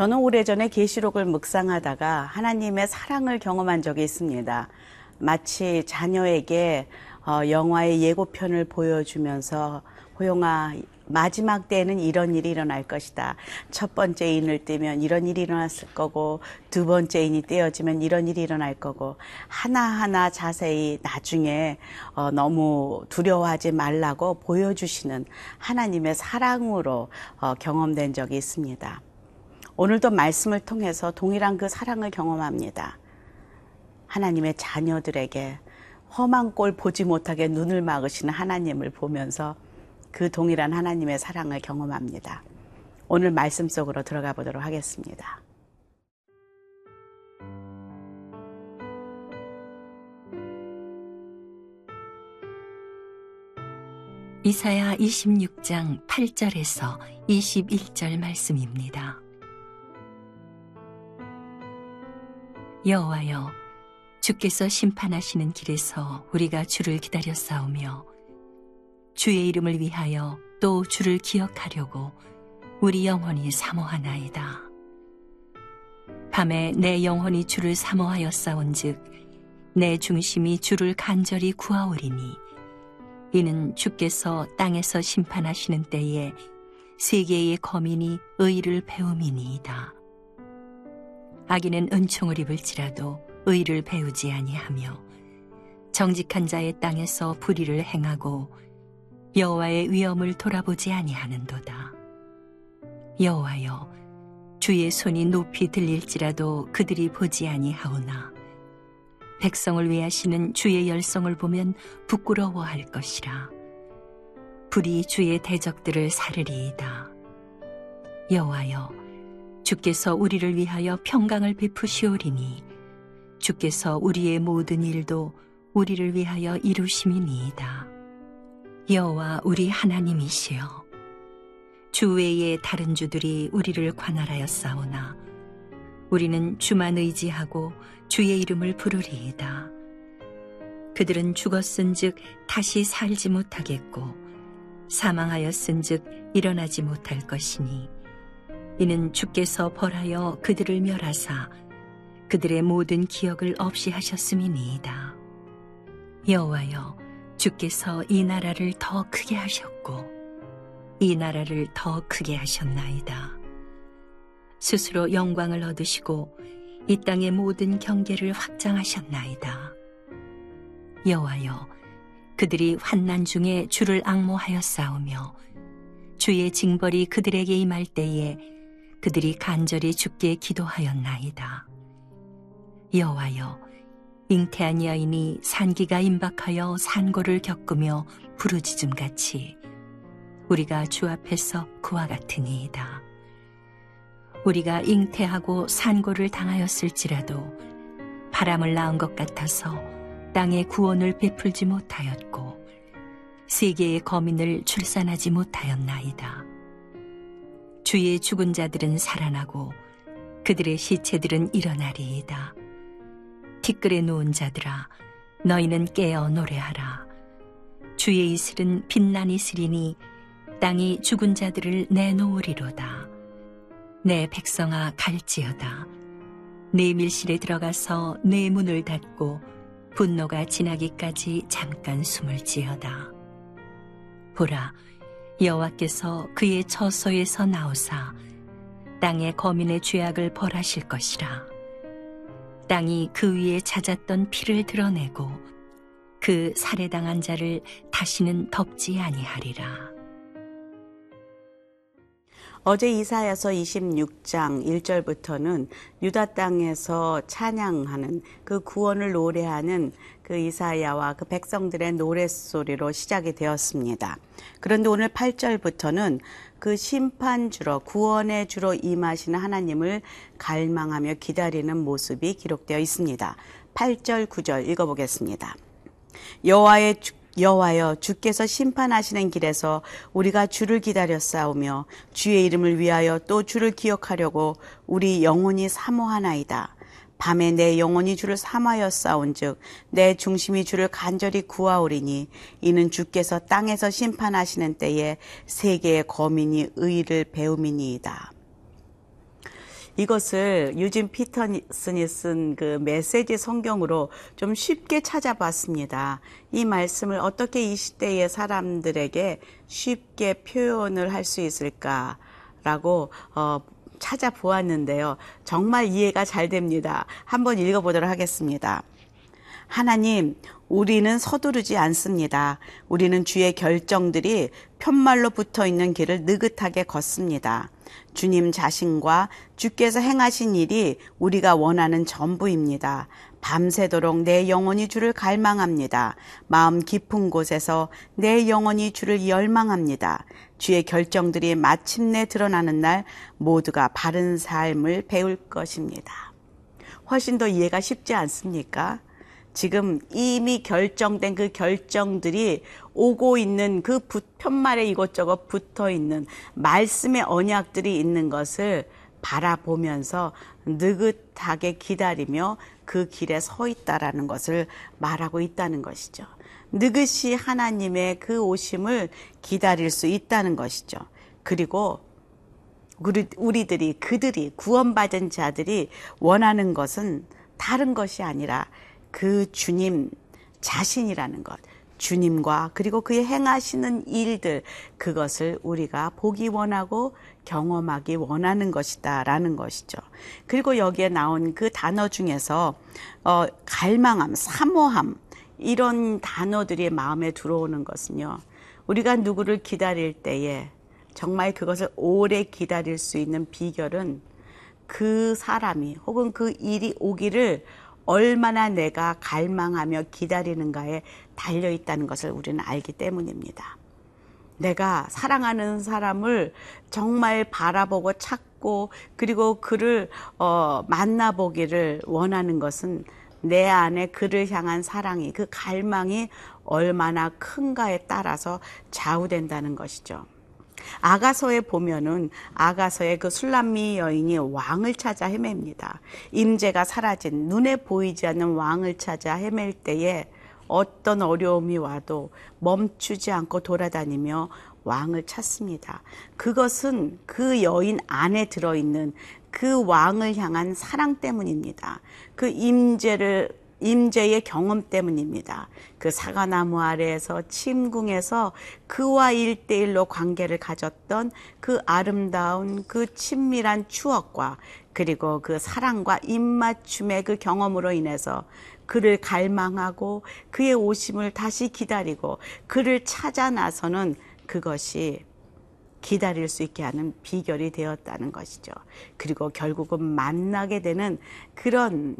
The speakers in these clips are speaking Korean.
저는 오래전에 계시록을 묵상하다가 하나님의 사랑을 경험한 적이 있습니다. 마치 자녀에게 어, 영화의 예고편을 보여주면서 호용아 마지막 때에는 이런 일이 일어날 것이다. 첫 번째 인을 떼면 이런 일이 일어났을 거고 두 번째 인이 떼어지면 이런 일이 일어날 거고 하나하나 자세히 나중에 어, 너무 두려워하지 말라고 보여주시는 하나님의 사랑으로 어, 경험된 적이 있습니다. 오늘도 말씀을 통해서 동일한 그 사랑을 경험합니다. 하나님의 자녀들에게 험한 꼴 보지 못하게 눈을 막으시는 하나님을 보면서 그 동일한 하나님의 사랑을 경험합니다. 오늘 말씀 속으로 들어가 보도록 하겠습니다. 이사야 26장 8절에서 21절 말씀입니다. 여호와여 주께서 심판하시는 길에서 우리가 주를 기다려 싸우며 주의 이름을 위하여 또 주를 기억하려고 우리 영혼이 사모하나이다. 밤에 내 영혼이 주를 사모하여 싸운즉 내 중심이 주를 간절히 구하오리니 이는 주께서 땅에서 심판하시는 때에 세계의 거민이 의를 배움이니이다. 악인은 은총을 입을지라도 의를 배우지 아니하며 정직한 자의 땅에서 불의를 행하고 여호와의 위엄을 돌아보지 아니하는도다. 여호와여 주의 손이 높이 들릴지라도 그들이 보지 아니하오나 백성을 위하시는 주의 열성을 보면 부끄러워할 것이라. 불이 주의 대적들을 사르리이다. 여호와여 주께서 우리를 위하여 평강을 베푸시오리니 주께서 우리의 모든 일도 우리를 위하여 이루심이니이다. 여호와 우리 하나님이시여 주 외에 다른 주들이 우리를 관할하여 싸우나 우리는 주만 의지하고 주의 이름을 부르리이다. 그들은 죽었은즉 다시 살지 못하겠고 사망하였은즉 일어나지 못할 것이니 이는 주께서 벌하여 그들을 멸하사 그들의 모든 기억을 없이 하셨음이니이다. 여호와여, 주께서 이 나라를 더 크게 하셨고 이 나라를 더 크게 하셨나이다. 스스로 영광을 얻으시고 이 땅의 모든 경계를 확장하셨나이다. 여호와여, 그들이 환난 중에 주를 악모하여 싸우며 주의 징벌이 그들에게 임할 때에 그들이 간절히 죽게 기도하였나이다. 여호와여, 잉태한 여인이 산기가 임박하여 산고를 겪으며 부르짖음 같이 우리가 주 앞에서 그와 같으니이다. 우리가 잉태하고 산고를 당하였을지라도 바람을 낳은 것 같아서 땅에 구원을 베풀지 못하였고 세계의 거민을 출산하지 못하였나이다. 주의 죽은 자들은 살아나고 그들의 시체들은 일어나리이다. 티끌에 누운 자들아 너희는 깨어 노래하라. 주의 이슬은 빛난 이슬이니 땅이 죽은 자들을 내놓으리로다. 내 백성아 갈지어다. 내 밀실에 들어가서 내 문을 닫고 분노가 지나기까지 잠깐 숨을 지어다. 보라, 여호와께서 그의 처소에서 나오사 땅의 거민의 죄악을 벌하실 것이라. 땅이 그 위에 찾았던 피를 드러내고 그 살해당한 자를 다시는 덮지 아니하리라. 어제 이사야서 26장 1절부터는 유다 땅에서 찬양하는 그 구원을 노래하는 그 이사야와 그 백성들의 노랫소리로 시작이 되었습니다. 그런데 오늘 8절부터는 그 심판 주로 구원의 주로 임하시는 하나님을 갈망하며 기다리는 모습이 기록되어 있습니다. 8절 9절 읽어보겠습니다. 여호와의 여호와여 주께서 심판하시는 길에서 우리가 주를 기다려 싸우며 주의 이름을 위하여 또 주를 기억하려고 우리 영혼이 사모하나이다. 밤에 내 영혼이 주를 삼하여 싸운즉 내 중심이 주를 간절히 구하오리니 이는 주께서 땅에서 심판하시는 때에 세계의 거민이 의를 배움이니이다. 이것을 유진 피터슨이 쓴 그 메시지 성경으로 좀 쉽게 찾아봤습니다. 이 말씀을 어떻게 이 시대의 사람들에게 쉽게 표현을 할 수 있을까라고 어, 찾아보았는데요. 정말 이해가 잘 됩니다. 한번 읽어보도록 하겠습니다. 하나님, 우리는 서두르지 않습니다. 우리는 주의 결정들이 편말로 붙어 있는 길을 느긋하게 걷습니다. 주님 자신과 주께서 행하신 일이 우리가 원하는 전부입니다. 밤새도록 내 영혼이 주를 갈망합니다. 마음 깊은 곳에서 내 영혼이 주를 열망합니다. 주의 결정들이 마침내 드러나는 날 모두가 바른 삶을 배울 것입니다. 훨씬 더 이해가 쉽지 않습니까? 지금 이미 결정된 그 결정들이 오고 있는 그 편말에 이것저것 붙어 있는 말씀의 언약들이 있는 것을 바라보면서 느긋하게 기다리며 그 길에 서 있다라는 것을 말하고 있다는 것이죠. 느긋이 하나님의 그 오심을 기다릴 수 있다는 것이죠. 그리고 우리, 우리들이 그들이 구원받은 자들이 원하는 것은 다른 것이 아니라 그 주님 자신이라는 것, 주님과 그리고 그의 행하시는 일들, 그것을 우리가 보기 원하고 경험하기 원하는 것이다 라는 것이죠. 그리고 여기에 나온 그 단어 중에서 어, 갈망함, 사모함 이런 단어들이 마음에 들어오는 것은요. 우리가 누구를 기다릴 때에 정말 그것을 오래 기다릴 수 있는 비결은 그 사람이 혹은 그 일이 오기를 얼마나 내가 갈망하며 기다리는가에 달려 있다는 것을 우리는 알기 때문입니다. 내가 사랑하는 사람을 정말 바라보고 찾고 그리고 그를 어, 만나보기를 원하는 것은 내 안에 그를 향한 사랑이 그 갈망이 얼마나 큰가에 따라서 좌우된다는 것이죠. 아가서에 보면은 아가서의 그 술람미 여인이 왕을 찾아 헤맵니다. 임재가 사라진 눈에 보이지 않는 왕을 찾아 헤맬 때에 어떤 어려움이 와도 멈추지 않고 돌아다니며 왕을 찾습니다. 그것은 그 여인 안에 들어있는 그 왕을 향한 사랑 때문입니다. 그 임재를 임재의 경험 때문입니다. 그 사과나무 아래에서 침궁에서 그와 일대일로 관계를 가졌던 그 아름다운 그 친밀한 추억과 그리고 그 사랑과 입맞춤의 그 경험으로 인해서 그를 갈망하고 그의 오심을 다시 기다리고 그를 찾아 나서는 그것이 기다릴 수 있게 하는 비결이 되었다는 것이죠. 그리고 결국은 만나게 되는 그런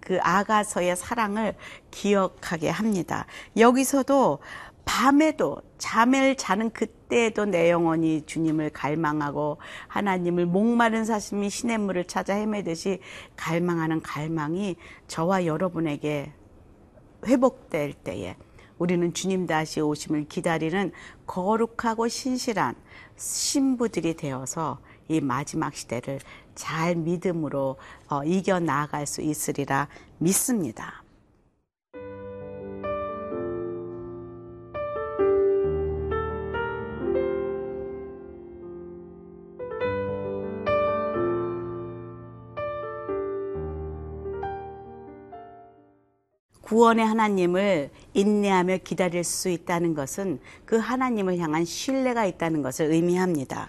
그 아가서의 사랑을 기억하게 합니다. 여기서도 밤에도 잠을 자는 그때에도 내 영혼이 주님을 갈망하고 하나님을 목마른 사슴이 신의 물을 찾아 헤매듯이 갈망하는 갈망이 저와 여러분에게 회복될 때에 우리는 주님 다시 오심을 기다리는 거룩하고 신실한 신부들이 되어서 이 마지막 시대를 잘 믿음으로 어, 이겨 나아갈 수 있으리라 믿습니다. 구원의 하나님을 인내하며 기다릴 수 있다는 것은 그 하나님을 향한 신뢰가 있다는 것을 의미합니다.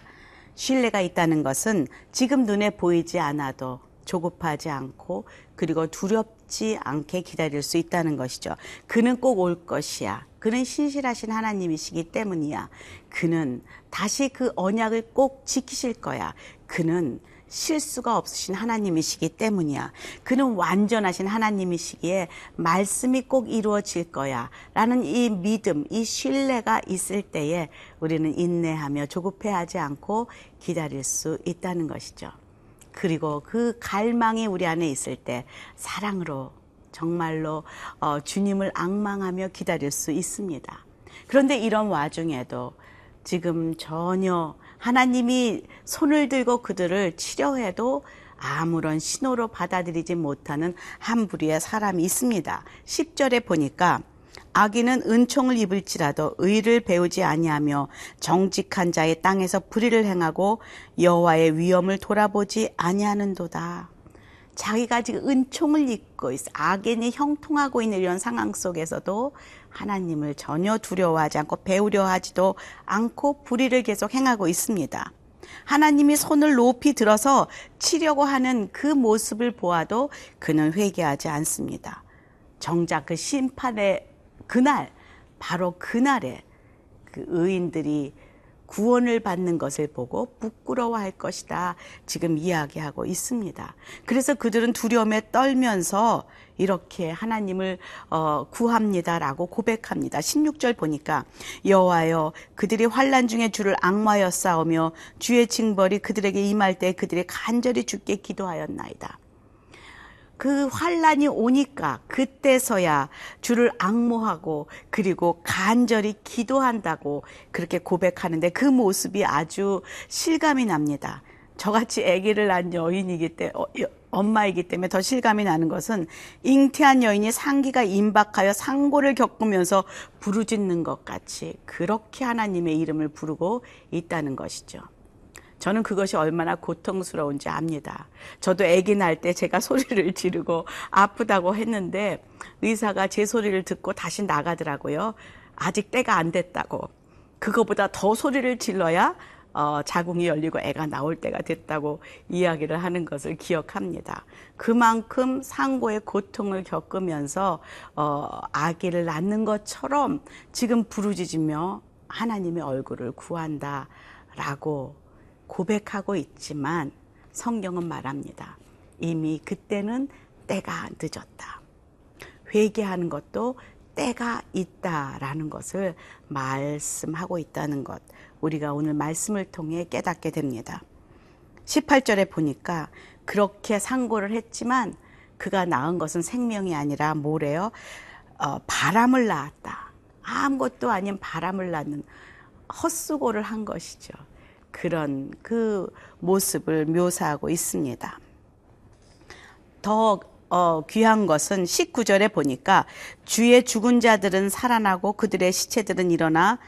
신뢰가 있다는 것은 지금 눈에 보이지 않아도 조급하지 않고 그리고 두렵지 않게 기다릴 수 있다는 것이죠. 그는 꼭 올 것이야. 그는 신실하신 하나님이시기 때문이야. 그는 다시 그 언약을 꼭 지키실 거야. 그는 실수가 없으신 하나님이시기 때문이야. 그는 완전하신 하나님이시기에 말씀이 꼭 이루어질 거야. 라는 이 믿음, 이 신뢰가 있을 때에 우리는 인내하며 조급해하지 않고 기다릴 수 있다는 것이죠. 그리고 그 갈망이 우리 안에 있을 때 사랑으로 정말로 어, 주님을 악망하며 기다릴 수 있습니다. 그런데 이런 와중에도 지금 전혀 하나님이 손을 들고 그들을 치료해도 아무런 신호로 받아들이지 못하는 한 부류의 사람이 있습니다. 10절에 보니까 악인은 은총을 입을지라도 의를 배우지 아니하며 정직한 자의 땅에서 불의를 행하고 여호와의 위엄을 돌아보지 아니하는도다. 자기가 지금 은총을 입고 있어 악인이 형통하고 있는 이런 상황 속에서도 하나님을 전혀 두려워하지 않고 배우려 하지도 않고 불의를 계속 행하고 있습니다. 하나님이 손을 높이 들어서 치려고 하는 그 모습을 보아도 그는 회개하지 않습니다. 정작 그 심판의 그날, 바로 그날에 그 의인들이 구원을 받는 것을 보고 부끄러워할 것이다. 지금 이야기하고 있습니다. 그래서 그들은 두려움에 떨면서 이렇게 하나님을 어, 구합니다라고 고백합니다. 16절 보니까 여호와여 그들이 환란 중에 주를 악마여 싸우며 주의 징벌이 그들에게 임할 때 그들이 간절히 주께 기도하였나이다. 그 환란이 오니까 그때서야 주를 악모하고 그리고 간절히 기도한다고 그렇게 고백하는데 그 모습이 아주 실감이 납니다. 저같이 아기를 낳은 여인이기 때문에 어, 엄마이기 때문에 더 실감이 나는 것은 잉태한 여인이 상기가 임박하여 상고를 겪으면서 부르짖는 것 같이 그렇게 하나님의 이름을 부르고 있다는 것이죠. 저는 그것이 얼마나 고통스러운지 압니다. 저도 아기 날때 제가 소리를 지르고 아프다고 했는데 의사가 제 소리를 듣고 다시 나가더라고요. 아직 때가 안 됐다고. 그거보다 더 소리를 질러야 어, 자궁이 열리고 애가 나올 때가 됐다고 이야기를 하는 것을 기억합니다. 그만큼 상고의 고통을 겪으면서 어, 아기를 낳는 것처럼 지금 부르짖으며 하나님의 얼굴을 구한다라고 고백하고 있지만 성경은 말합니다. 이미 그때는 때가 늦었다. 회개하는 것도 때가 있다라는 것을 말씀하고 있다는 것. 우리가 오늘 말씀을 통해 깨닫게 됩니다. 18절에 보니까 그렇게 상고를 했지만 그가 낳은 것은 생명이 아니라 뭐래요? 어, 바람을 낳았다. 아무것도 아닌 바람을 낳는 헛수고를 한 것이죠. 그런 그 모습을 묘사하고 있습니다. 더 어, 귀한 것은 19절에 보니까 주의 죽은 자들은 살아나고 그들의 시체들은 일어나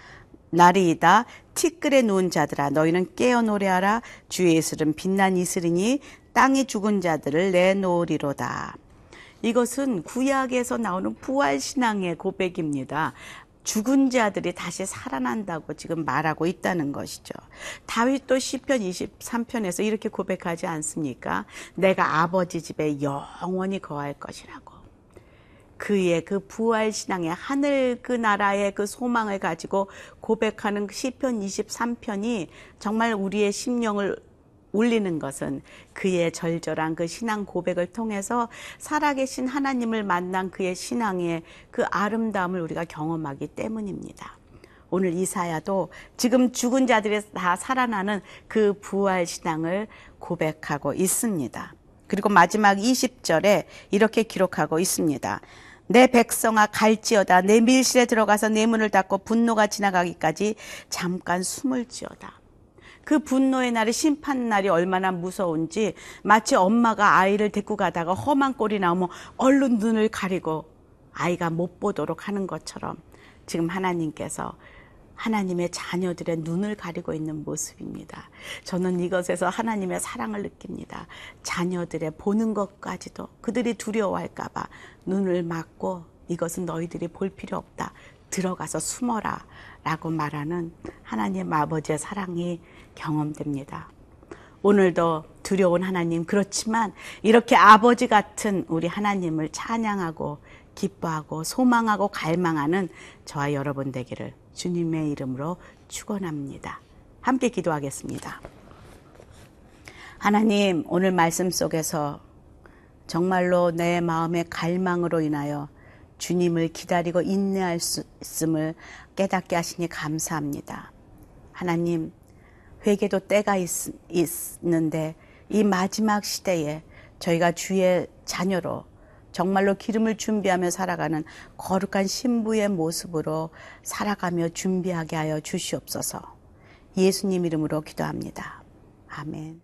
날이다 티끌에 누운 자들아 너희는 깨어 노래하라 주의 예술은 빛난 이슬이니 땅이 죽은 자들을 내놓으리로다. 이것은 구약에서 나오는 부활 신앙의 고백입니다. 죽은 자들이 다시 살아난다고 지금 말하고 있다는 것이죠. 다윗도 시편 23편에서 이렇게 고백하지 않습니까? 내가 아버지 집에 영원히 거할 것이라고. 그의 그 부활 신앙의 하늘 그 나라의 그 소망을 가지고 고백하는 시편 23편이 정말 우리의 심령을 울리는 것은 그의 절절한 그 신앙 고백을 통해서 살아계신 하나님을 만난 그의 신앙의 그 아름다움을 우리가 경험하기 때문입니다. 오늘 이사야도 지금 죽은 자들이 다 살아나는 그 부활 신앙을 고백하고 있습니다. 그리고 마지막 20절에 이렇게 기록하고 있습니다. 내 백성아 갈지어다 내 밀실에 들어가서 내 문을 닫고 분노가 지나가기까지 잠깐 숨을 지어다. 그 분노의 날이 심판 날이 얼마나 무서운지 마치 엄마가 아이를 데리고 가다가 험한 꼴이 나오면 얼른 눈을 가리고 아이가 못 보도록 하는 것처럼 지금 하나님께서 하나님의 자녀들의 눈을 가리고 있는 모습입니다. 저는 이것에서 하나님의 사랑을 느낍니다. 자녀들의 보는 것까지도 그들이 두려워할까봐 눈을 막고 이것은 너희들이 볼 필요 없다. 들어가서 숨어라. 라고 말하는 하나님 아버지의 사랑이 경험됩니다. 오늘도 두려운 하나님, 그렇지만 이렇게 아버지 같은 우리 하나님을 찬양하고 기뻐하고 소망하고 갈망하는 저와 여러분 되기를 주님의 이름으로 축원합니다. 함께 기도하겠습니다. 하나님, 오늘 말씀 속에서 정말로 내 마음의 갈망으로 인하여 주님을 기다리고 인내할 수 있음을 깨닫게 하시니 감사합니다. 하나님, 회개도 때가 있, 있는데 이 마지막 시대에 저희가 주의 자녀로 정말로 기름을 준비하며 살아가는 거룩한 신부의 모습으로 살아가며 준비하게 하여 주시옵소서. 예수님 이름으로 기도합니다. 아멘.